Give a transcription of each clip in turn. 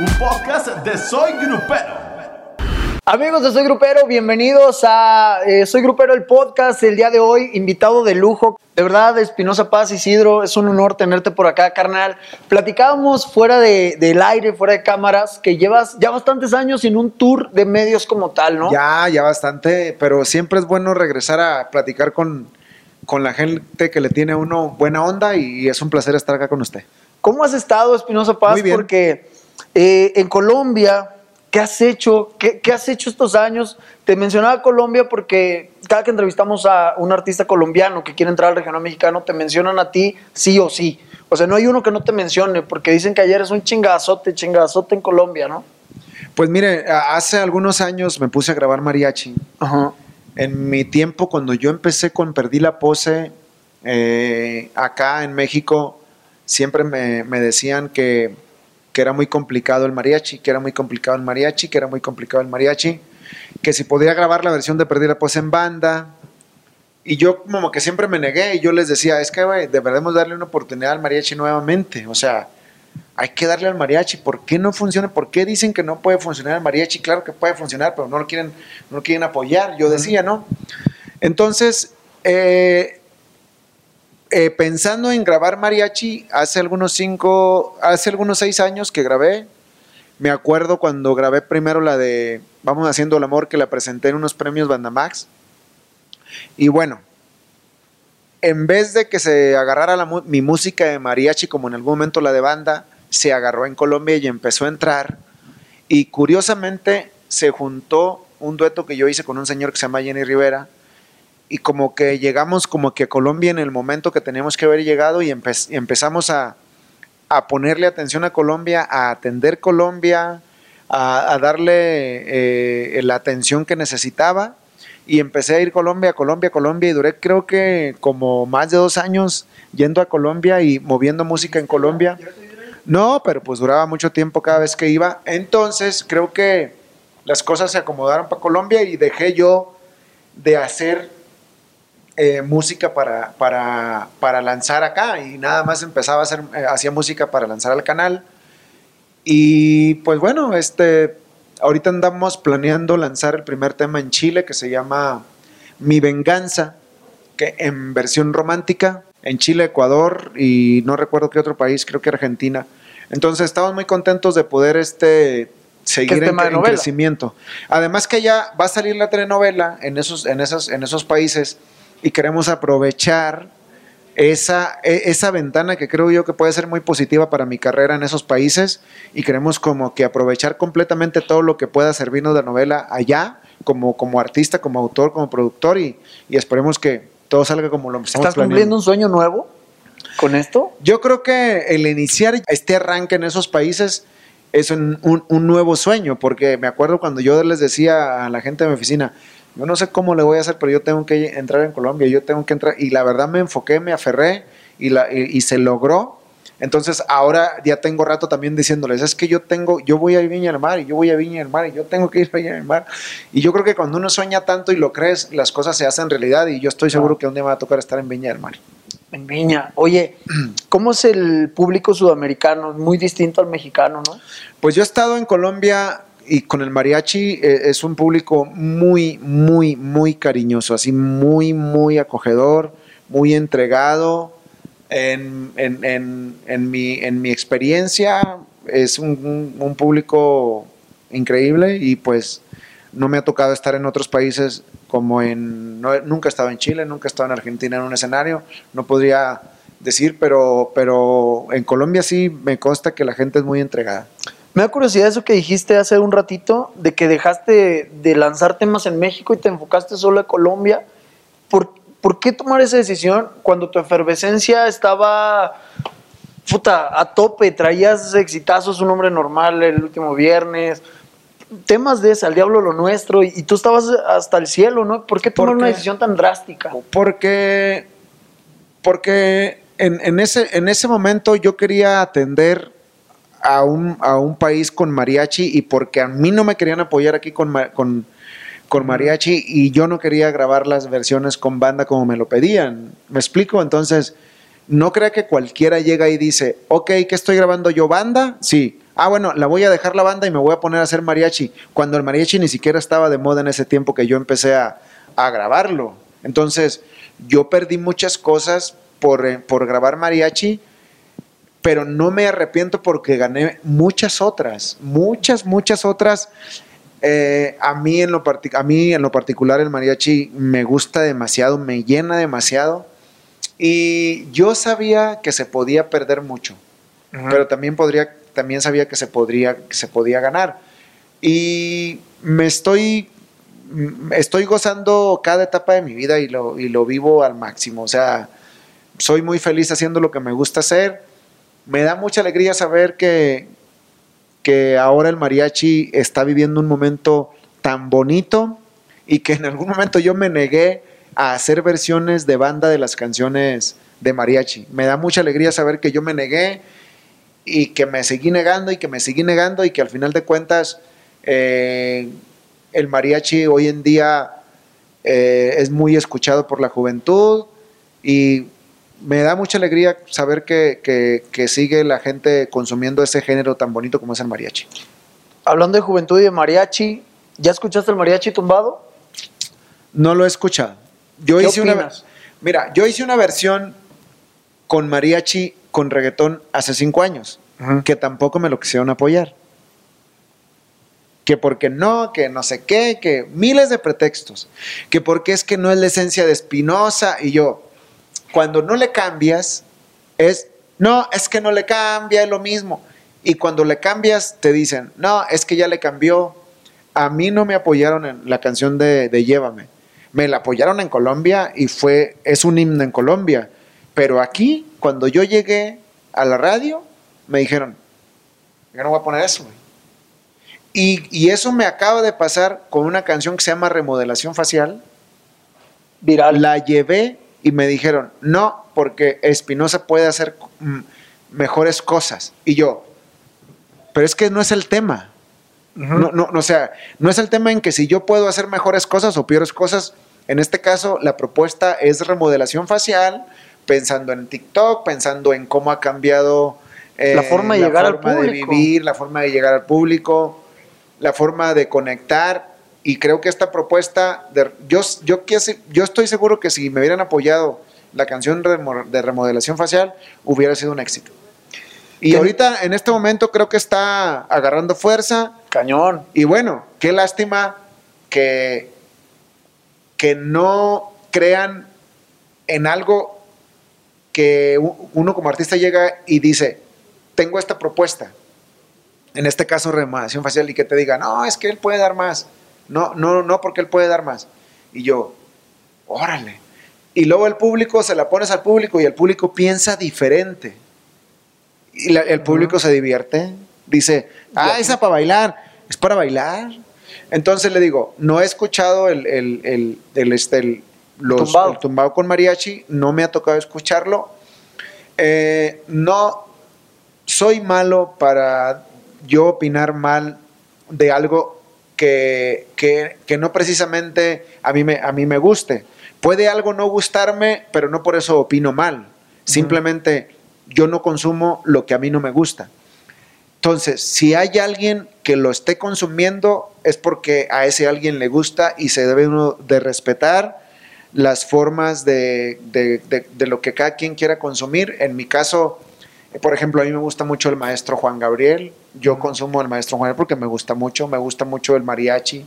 un podcast de Soy Grupero. Amigos de Soy Grupero, bienvenidos a eh, Soy Grupero el podcast. El día de hoy, invitado de lujo. De verdad, Espinosa Paz, Isidro, es un honor tenerte por acá, carnal. Platicábamos fuera de- del aire, fuera de cámaras, que llevas ya bastantes años en un tour de medios como tal, ¿no? Ya, ya bastante, pero siempre es bueno regresar a platicar con, con la gente que le tiene a uno buena onda y es un placer estar acá con usted. ¿Cómo has estado, Espinosa Paz? Muy bien. Porque eh, en Colombia, ¿qué has hecho? ¿Qué, qué has hecho estos años? Te mencionaba Colombia porque cada que entrevistamos a un artista colombiano que quiere entrar al regional mexicano, te mencionan a ti sí o sí. O sea, no hay uno que no te mencione porque dicen que ayer es un chingazote, chingazote en Colombia, ¿no? Pues mire, hace algunos años me puse a grabar mariachi. Ajá. En mi tiempo, cuando yo empecé con Perdí la Pose, eh, acá en México, siempre me, me decían que, que era muy complicado el mariachi, que era muy complicado el mariachi, que era muy complicado el mariachi, que si podía grabar la versión de Perdí la Pose en banda. Y yo como que siempre me negué y yo les decía, es que güey, deberemos darle una oportunidad al mariachi nuevamente. O sea, hay que darle al mariachi. ¿Por qué no funciona? ¿Por qué dicen que no puede funcionar el mariachi? Claro que puede funcionar, pero no lo quieren, no lo quieren apoyar. Yo decía, ¿no? Entonces, eh, eh, pensando en grabar mariachi, hace algunos cinco, hace algunos seis años que grabé, me acuerdo cuando grabé primero la de Vamos haciendo el amor, que la presenté en unos premios Bandamax. Y bueno, en vez de que se agarrara mi música de mariachi como en algún momento la de banda, se agarró en Colombia y empezó a entrar. Y curiosamente se juntó un dueto que yo hice con un señor que se llama Jenny Rivera. Y como que llegamos como que a Colombia en el momento que teníamos que haber llegado y, empe- y empezamos a, ponerle atención a Colombia, a atender Colombia, a, a darle eh, la atención que necesitaba y empecé a ir Colombia, Colombia, Colombia y duré creo que como más de dos años yendo a Colombia y moviendo música en Colombia. No, pero pues duraba mucho tiempo cada vez que iba. Entonces creo que las cosas se acomodaron para Colombia y dejé yo de hacer eh, música para, para, para lanzar acá y nada más empezaba a hacer, eh, hacía música para lanzar al canal. Y pues bueno, este, ahorita andamos planeando lanzar el primer tema en Chile que se llama Mi Venganza, que en versión romántica, en Chile, Ecuador y no recuerdo qué otro país, creo que Argentina. Entonces estamos muy contentos de poder este, seguir en, en crecimiento. Además que ya va a salir la telenovela en esos, en esos, en esos países y queremos aprovechar esa, e- esa ventana que creo yo que puede ser muy positiva para mi carrera en esos países y queremos como que aprovechar completamente todo lo que pueda servirnos de novela allá como, como artista, como autor, como productor y, y esperemos que todo salga como lo estamos ¿Estás planeando. cumpliendo un sueño nuevo con esto? Yo creo que el iniciar este arranque en esos países es un, un- un nuevo sueño, porque me acuerdo cuando yo les decía a la gente de mi oficina, yo no sé cómo le voy a hacer, pero yo tengo que entrar en Colombia, yo tengo que entrar, y la verdad me enfoqué, me aferré y, la, y, y se logró. Entonces ahora ya tengo rato también diciéndoles, es que yo tengo, yo voy a Viña del Mar y yo voy a Viña del Mar y yo tengo que ir a Viña del Mar. Y yo creo que cuando uno sueña tanto y lo crees, las cosas se hacen realidad y yo estoy seguro que un día me va a tocar estar en Viña del Mar. En Viña. Oye, ¿cómo es el público sudamericano? Muy distinto al mexicano, ¿no? Pues yo he estado en Colombia y con el mariachi eh, es un público muy, muy, muy cariñoso, así muy, muy acogedor, muy entregado. En, en- en- en mi, en mi experiencia es un, un- un público increíble y pues no me ha tocado estar en otros países como en... no- nunca he estado en Chile, nunca he estado en Argentina en un escenario, no podría decir, pero, pero en Colombia sí me consta que la gente es muy entregada. Me da curiosidad eso que dijiste hace un ratito, de que dejaste de lanzar temas en México y te enfocaste solo en Colombia. ¿Por, por qué tomar esa decisión cuando tu efervescencia estaba puta, a tope? Traías exitazos, un hombre normal el último viernes, temas de ese, al diablo lo nuestro, y, y tú estabas hasta el cielo, ¿no? ¿Por qué tomar ¿Por una decisión tan drástica? Porque, porque en, en ese, en ese momento yo quería atender a un, a un país con mariachi y porque a mí no me querían apoyar aquí con, con, con mariachi y yo no quería grabar las versiones con banda como me lo pedían. ¿Me explico? Entonces, no crea que cualquiera llega y dice, ok, ¿qué estoy grabando yo? ¿Banda? Sí. ah, bueno, la voy a dejar la banda y me voy a poner a hacer mariachi, cuando el mariachi ni siquiera estaba de moda en ese tiempo que yo empecé a, a grabarlo. Entonces, yo perdí muchas cosas por, eh, por grabar mariachi, pero no me arrepiento porque gané muchas otras, muchas, muchas otras. Eh, a, mí en lo a mí en lo particular el mariachi me gusta demasiado, me llena demasiado. Y yo sabía que se podía perder mucho, pero también, podría, también sabía que se, podría, que se podía ganar. Y me estoy, estoy gozando cada etapa de mi vida y lo, y lo vivo al máximo. O sea, soy muy feliz haciendo lo que me gusta hacer me da mucha alegría saber que, que ahora el mariachi está viviendo un momento tan bonito y que en algún momento yo me negué a hacer versiones de banda de las canciones de mariachi. Me da mucha alegría saber que yo me negué y que me seguí negando y que me seguí negando y que al final de cuentas eh, el mariachi hoy en día eh, es muy escuchado por la juventud y me da mucha alegría saber que, sigue la gente consumiendo ese género tan bonito como es el mariachi. Hablando de juventud y de mariachi, ¿ya escuchaste el mariachi tumbado? No lo he escuchado. Yo hice una Mira, yo hice una versión con mariachi con reggaetón hace cinco años, que tampoco me lo quisieron apoyar. Que porque no, que no sé qué, que miles de pretextos. Que porque es que no es la esencia de Espinosa y yo, cuando no le cambias, es, no, es que no le cambia, es lo mismo. Y cuando le cambias, te dicen, no, es que ya le cambió. A mí no me apoyaron en la canción de, Llévame. Me la apoyaron en Colombia y fue, es un himno en Colombia. Pero aquí, cuando yo llegué a la radio, me dijeron, yo no voy a poner eso. Y, y, eso me acaba de pasar con una canción que se llama Remodelación Facial. Viral. La llevé y me dijeron, no, porque Espinosa puede hacer mm, mejores cosas. Y yo, pero es que no es el tema. no, no, o sea, no es el tema en que si yo puedo hacer mejores cosas o peores cosas. En este caso, la propuesta es remodelación facial, pensando en TikTok, pensando en cómo ha cambiado la forma de llegar al público. de vivir, la forma de llegar al público, la forma de conectar y creo que esta propuesta, de, yo, yo, yo estoy seguro que si me hubieran apoyado la canción de remodelación facial, hubiera sido un éxito. Y ahorita, en este momento, creo que está agarrando fuerza. Cañón. Y bueno, qué lástima que, que no crean en algo que uno como artista llega y dice, tengo esta propuesta, en este caso remodelación facial, y que te diga, no, es que él puede dar más. No, no, no, porque él puede dar más. Y yo, órale. Y luego el público, se la pones al público y el público piensa diferente. Y el público se divierte. Dice, ah, esa para bailar. Es para bailar. Entonces le digo, no he escuchado el, el, el, este, los, tumbado. con mariachi, no me ha tocado escucharlo. Eh, no soy malo para yo opinar mal de algo que, que, no precisamente a mí, me, a mí me guste. Puede algo no gustarme, pero no por eso opino mal. Simplemente yo no consumo lo que a mí no me gusta. Entonces, si hay alguien que lo esté consumiendo, es porque a ese alguien le gusta y se debe uno de respetar las formas de, de, de lo que cada quien quiera consumir. En mi caso, por ejemplo, a mí me gusta mucho el maestro Juan Gabriel. Yo consumo el maestro Juan Gabriel porque me gusta mucho. Me gusta mucho el mariachi.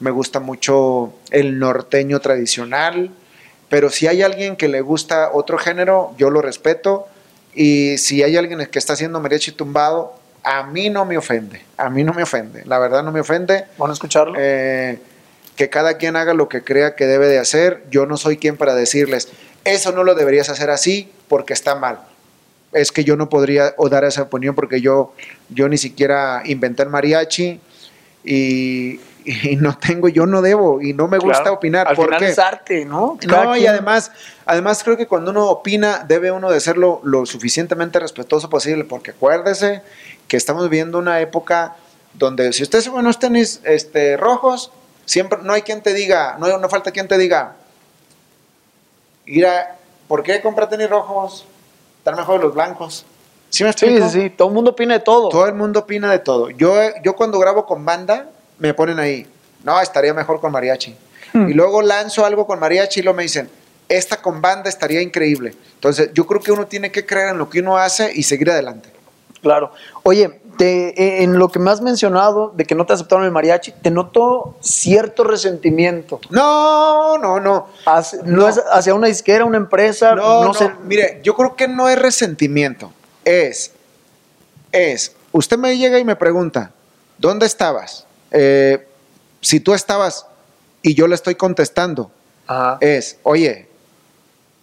Me gusta mucho el norteño tradicional. Pero si hay alguien que le gusta otro género, yo lo respeto. Y si hay alguien que está haciendo mariachi tumbado, a mí no me ofende. A mí no me ofende. La verdad no me ofende. A escucharlo. Eh, que cada quien haga lo que crea que debe de hacer. Yo no soy quien para decirles, eso no lo deberías hacer así porque está mal es que yo no podría o dar esa opinión porque yo, yo ni siquiera inventé el mariachi y, no tengo, yo no debo y no me gusta opinar. Al final es arte, ¿no? no, y además, además creo que cuando uno opina debe uno de ser lo, suficientemente respetuoso posible porque acuérdese que estamos viviendo una época donde si usted se pone unos tenis este, rojos, siempre no hay quien te diga, no, no falta quien te diga, ir ¿por qué compra tenis rojos? Están mejor los blancos. ¿Sí me explico? sí, sí. Todo el mundo opina de todo. Todo el mundo opina de todo. Yo, yo cuando grabo con banda, me ponen ahí, no, estaría mejor con mariachi. Hmm. Y luego lanzo algo con mariachi y luego me dicen, esta con banda estaría increíble. Entonces, yo creo que uno tiene que creer en lo que uno hace y seguir adelante. Claro. Oye, te- eh, en lo que me has mencionado de que no te aceptaron el mariachi, te noto cierto resentimiento. No, no, no. Hacia, no. No. es hacia una disquera, una empresa, No, no, no, sé. mire, yo creo que no es resentimiento. Es, es, usted me llega y me pregunta, ¿dónde estabas? Eh, si tú estabas y yo le estoy contestando, Ajá. es, oye,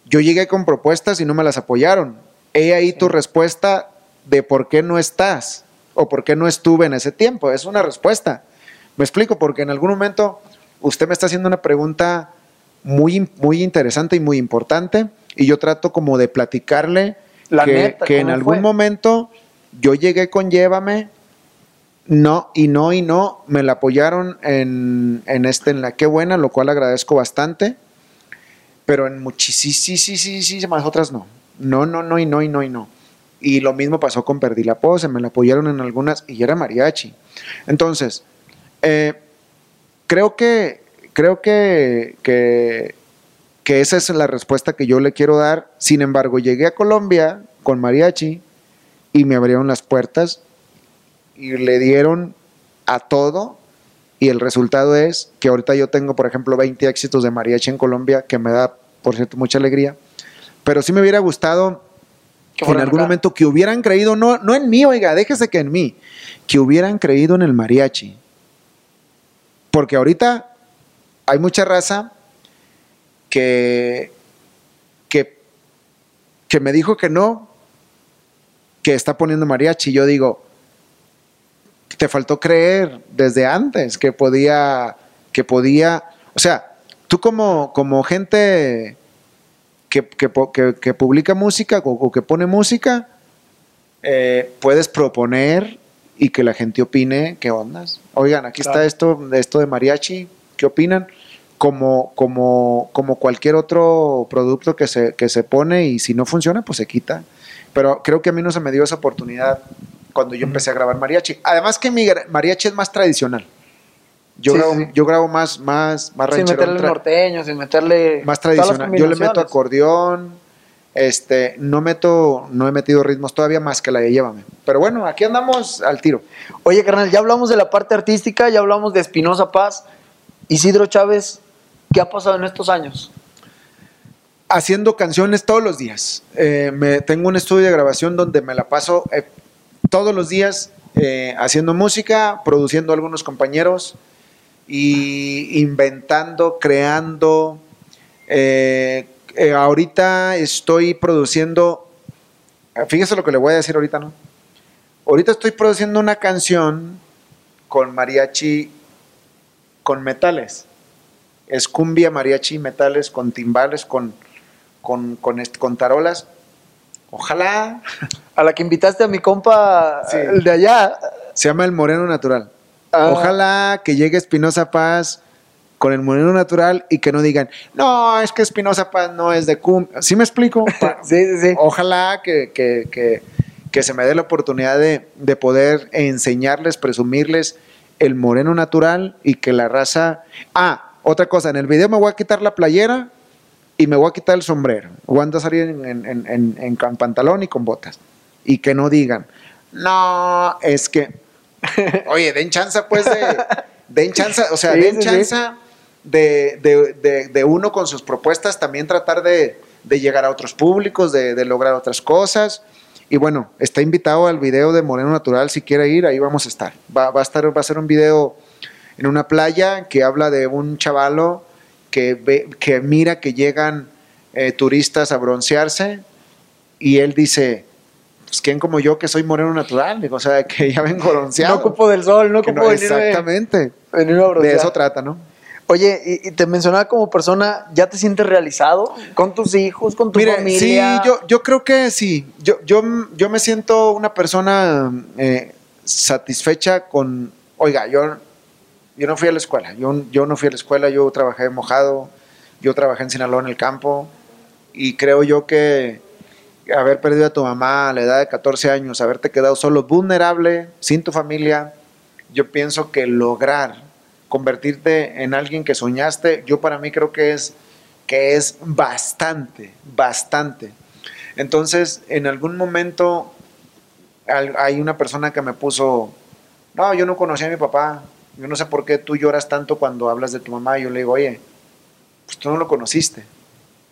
yo llegué con propuestas y no me las apoyaron. He ahí tu respuesta de por qué no estás o por qué no estuve en ese tiempo. Es una respuesta. Me explico, porque en algún momento usted me está haciendo una pregunta muy, muy interesante y muy importante y yo trato como de platicarle La que, neta, que en ¿cómo algún fue? momento yo llegué con Llévame, no y no y no, me la apoyaron en, en este, en la Qué Buena, lo cual agradezco bastante, pero en muchísimas otras no. No, no, no y no y no y no. Y lo mismo pasó con Perdí la Pose, me la apoyaron en algunas y era mariachi. Entonces, eh, creo que, creo que, que, que esa es la respuesta que yo le quiero dar. Sin embargo, llegué a Colombia con mariachi y me abrieron las puertas y le dieron a todo y el resultado es que ahorita yo tengo, por ejemplo, 20 éxitos de mariachi en Colombia, que me da, por cierto, mucha alegría. Pero sí me hubiera gustado Que en algún momento que hubieran creído, no, no en mí, oiga, déjese que en mí, que hubieran creído en el mariachi. Porque ahorita hay mucha raza que, que, que me dijo que no, que está poniendo mariachi. Yo digo, te faltó creer desde antes que podía, que podía, o sea, tú como, como gente que, que, que- que publica música o, o que pone música, eh, puedes proponer y que la gente opine qué ondas. Oigan, aquí Claro. está esto, esto de mariachi, ¿qué opinan? Como, como, como cualquier otro producto que se, que se pone y si no funciona, pues se quita. Pero creo que a mí no se me dio esa oportunidad cuando yo empecé a grabar mariachi. Además que mi mariachi es más tradicional. Yo, Sí, grabo, sí. yo grabo más, más, más Sin rancherón, meterle norteño, sin meterle. más tradicional. Yo le meto acordeón, este, no meto, no he metido ritmos todavía más que la de Llévame. Pero bueno, aquí andamos al tiro. Oye, carnal, ya hablamos de la parte artística, ya hablamos de Espinosa Paz. Isidro Chávez, ¿qué ha pasado en estos años? Haciendo canciones todos los días. Eh, me, tengo un estudio de grabación donde me la paso eh, todos los días eh, haciendo música, produciendo a algunos compañeros y inventando, creando. Eh, eh, ahorita estoy produciendo, fíjese lo que le voy a decir ahorita, ¿no? Ahorita estoy produciendo una canción con mariachi, con metales. Es cumbia, mariachi, metales, con timbales, con, con, con, con tarolas. Ojalá. A la que invitaste a mi compa, Sí. el de allá. Se llama El Moreno Natural. Ah. Ojalá que llegue Espinosa Paz con el Moreno Natural y que no digan, no, es que Espinosa Paz no es de cumbia. ¿Sí me explico? Sí, sí, sí. Ojalá que, que- que- que se me dé la oportunidad de, de poder enseñarles, presumirles el moreno natural y que la raza... Ah, otra cosa, en el video me voy a quitar la playera y me voy a quitar el sombrero. Voy a andar salir en, en- en- en- en con pantalón y con botas. Y que no digan, no, es que... Oye, den chance pues de... Den chance, o sea, Sí, den sí, chance de, de- de- de uno con sus propuestas también tratar de, llegar a otros públicos, de, de lograr otras cosas. Y bueno, está invitado al video de Moreno Natural, si quiere ir, ahí vamos a estar. Va, va a estar, va a ser un video en una playa que habla de un chavalo que, ve, que mira que llegan eh, turistas a broncearse y él dice, pues quién como yo que soy moreno natural, Digo, o sea, que ya vengo bronceado. No ocupo del sol, no ocupo no- venirme, exactamente. venirme a De eso trata, ¿no? Oye, y, y te mencionaba como persona, ¿ya te sientes realizado con tus hijos, con tu Mire, familia? sí, yo, yo creo que sí. Yo, yo, yo me siento una persona eh, satisfecha con, oiga, yo, yo no fui a la escuela, yo, yo no fui a la escuela, yo trabajé mojado, yo trabajé en Sinaloa en el campo y creo yo que, haber perdido a tu mamá a la edad de 14 años, haberte quedado solo, vulnerable, sin tu familia, yo pienso que lograr convertirte en alguien que soñaste, yo para mí creo que es, que es bastante, bastante. Entonces, en algún momento hay una persona que me puso, no, yo no conocí a mi papá, yo no sé por qué tú lloras tanto cuando hablas de tu mamá. Y yo le digo, oye, pues tú no lo conociste,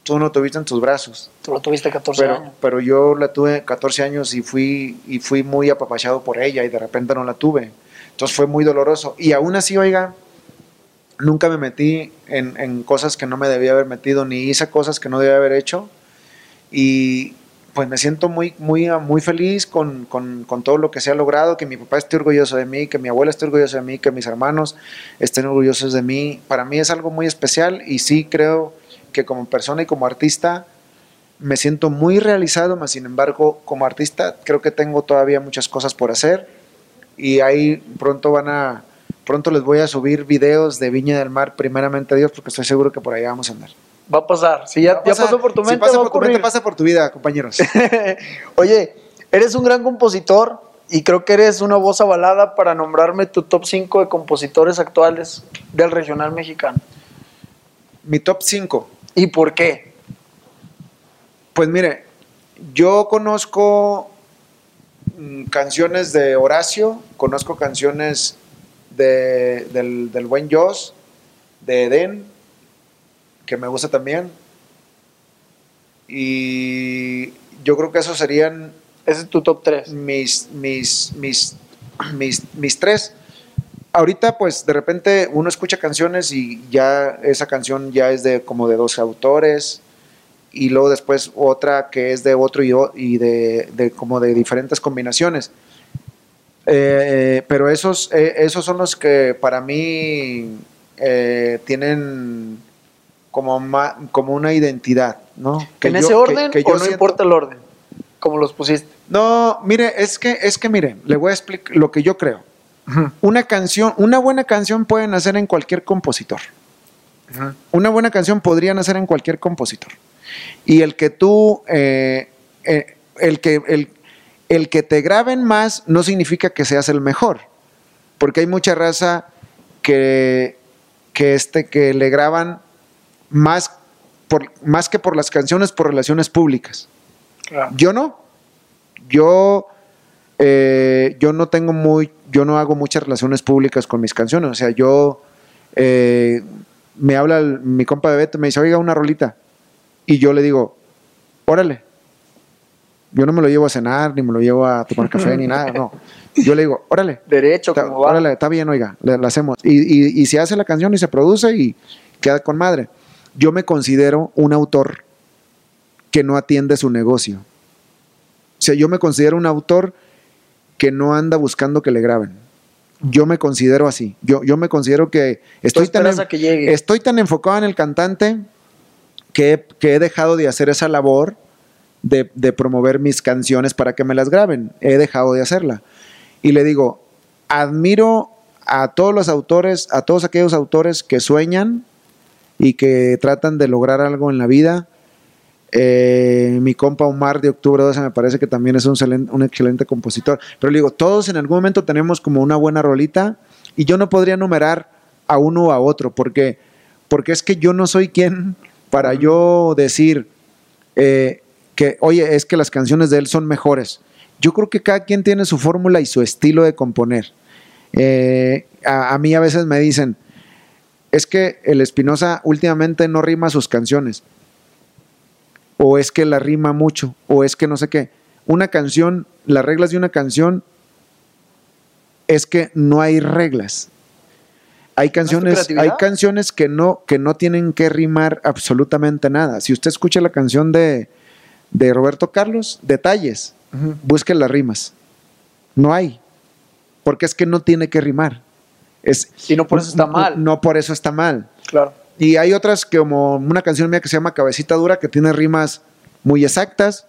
tú no tuviste en tus brazos. Tú lo tuviste 14 Pero, años. pero yo la tuve 14 años y fui, y fui muy apapachado por ella y de repente no la tuve. Entonces fue muy doloroso. Y aún así, oiga, nunca me metí en, en cosas que no me debía haber metido, ni hice cosas que no debía haber hecho. Y pues me siento muy, muy, muy feliz con, con, con todo lo que se ha logrado, que mi papá esté orgulloso de mí, que mi abuela esté orgullosa de mí, que mis hermanos estén orgullosos de mí. Para mí es algo muy especial y sí creo que como persona y como artista me siento muy realizado, mas sin embargo, como artista creo que tengo todavía muchas cosas por hacer y ahí pronto van a pronto les voy a subir videos de Viña del Mar, primeramente Dios, porque estoy seguro que por allá vamos a andar. Va a pasar. Si ya, a ya pasó por tu Si mente, pasa va a por tu mente, ocurrir. pasa por tu vida, compañeros. Oye, eres un gran compositor y creo que eres una voz avalada para nombrarme tu top 5 de compositores actuales del regional mexicano. Mi top 5. ¿Y por qué? Pues mire, yo conozco mm, canciones de Horacio, conozco canciones de- del, del buen Joss, de Eden, que me gusta también. Y yo creo que esos serían Ese es tu top 3. mis, mis, mis, mis, mis tres. Ahorita, pues, de repente uno escucha canciones y ya esa canción ya es de como de dos autores y luego después otra que es de otro y, de, de como de diferentes combinaciones. Eh, pero esos, eh, esos son los que para mí eh, tienen como, ma- como una identidad, ¿no? Que ¿En yo- ese orden que o yo no siento- importa el orden? Como los pusiste. no, mire, es que, es que mire, le voy a explicar lo que yo creo. Una canción, una buena canción puede nacer en cualquier compositor. Una buena canción podría nacer en cualquier compositor. Y el que tú, eh, eh, el, que, el, el que te graben más no significa que seas el mejor. Porque hay mucha raza que, que, este, que le graban más, por, más que por las canciones, por relaciones públicas. Claro. Yo no. Yo, eh, yo no tengo muy, yo no hago muchas relaciones públicas con mis canciones. O sea, yo eh, me habla el- mi compa de Beto, me dice, oiga, una rolita. Y yo le digo, órale. Yo no me lo llevo a cenar, ni me lo llevo a tomar café, ni nada, no. Yo le digo, órale. Derecho, como va. órale, está bien, oiga, la hacemos. Y, y- y se hace la canción y se produce y queda con madre. Yo me considero un autor que no atiende su negocio. O sea, yo me considero un autor que no anda buscando que le graben. Yo me considero así. Yo, yo me considero que estoy tan, esperas en- a que llegue. estoy tan enfocado en el cantante que, he- que he dejado de hacer esa labor de, de promover mis canciones para que me las graben. He dejado de hacerla. Y le digo, admiro a todos los autores, a todos aquellos autores que sueñan y que tratan de lograr algo en la vida. Eh, mi compa Omar de Octubre 12 me parece que también es un, excelente- un excelente compositor. Pero le digo, todos en algún momento tenemos como una buena rolita y yo no podría numerar a uno o a otro porque, porque es que yo no soy quien para yo decir eh, que, oye, es que las canciones de él son mejores. Yo creo que cada quien tiene su fórmula y su estilo de componer. Eh, a, a mí a veces me dicen, es que el Espinosa últimamente no rima sus canciones. O es que la rima mucho, o es que no sé qué. Una canción, las reglas de una canción es que no hay reglas. Hay canciones, hay canciones que no, que no tienen que rimar absolutamente nada. Si usted escucha la canción de, de Roberto Carlos, detalles, Ujú. busque las rimas. No hay. Porque es que no tiene que rimar. Es, Y no por eso está mal. No por eso está mal. Claro. Y hay otras que como una canción mía que se llama Cabecita Dura, que tiene rimas muy exactas,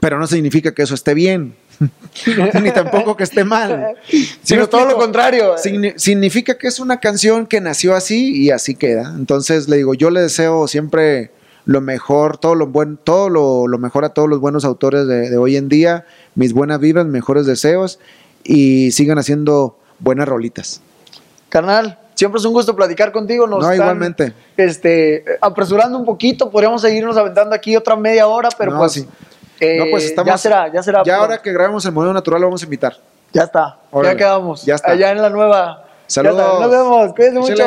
pero no significa que eso esté bien, ni tampoco que esté mal. ¿Sí Sino todo lo contrario. Signi- significa que es una canción que nació así y así queda. Entonces le digo, yo le deseo siempre lo mejor, todo lo buen, todo lo, lo mejor a todos los buenos autores de, de hoy en día, mis buenas vibras, mejores deseos y sigan haciendo buenas rolitas. Carnal, siempre es un gusto platicar contigo. Nos No, están, igualmente. Este, apresurando un poquito, podríamos seguirnos aventando aquí otra media hora, pero No, pues, sí. eh, no, pues estamos, ya será, ya será. Ya pronto. ahora que grabemos el modelo natural lo vamos a invitar. Ya está, Órale. ya quedamos. Ya está. Allá en la nueva. Saludos. Nos vemos, cuídense mucho.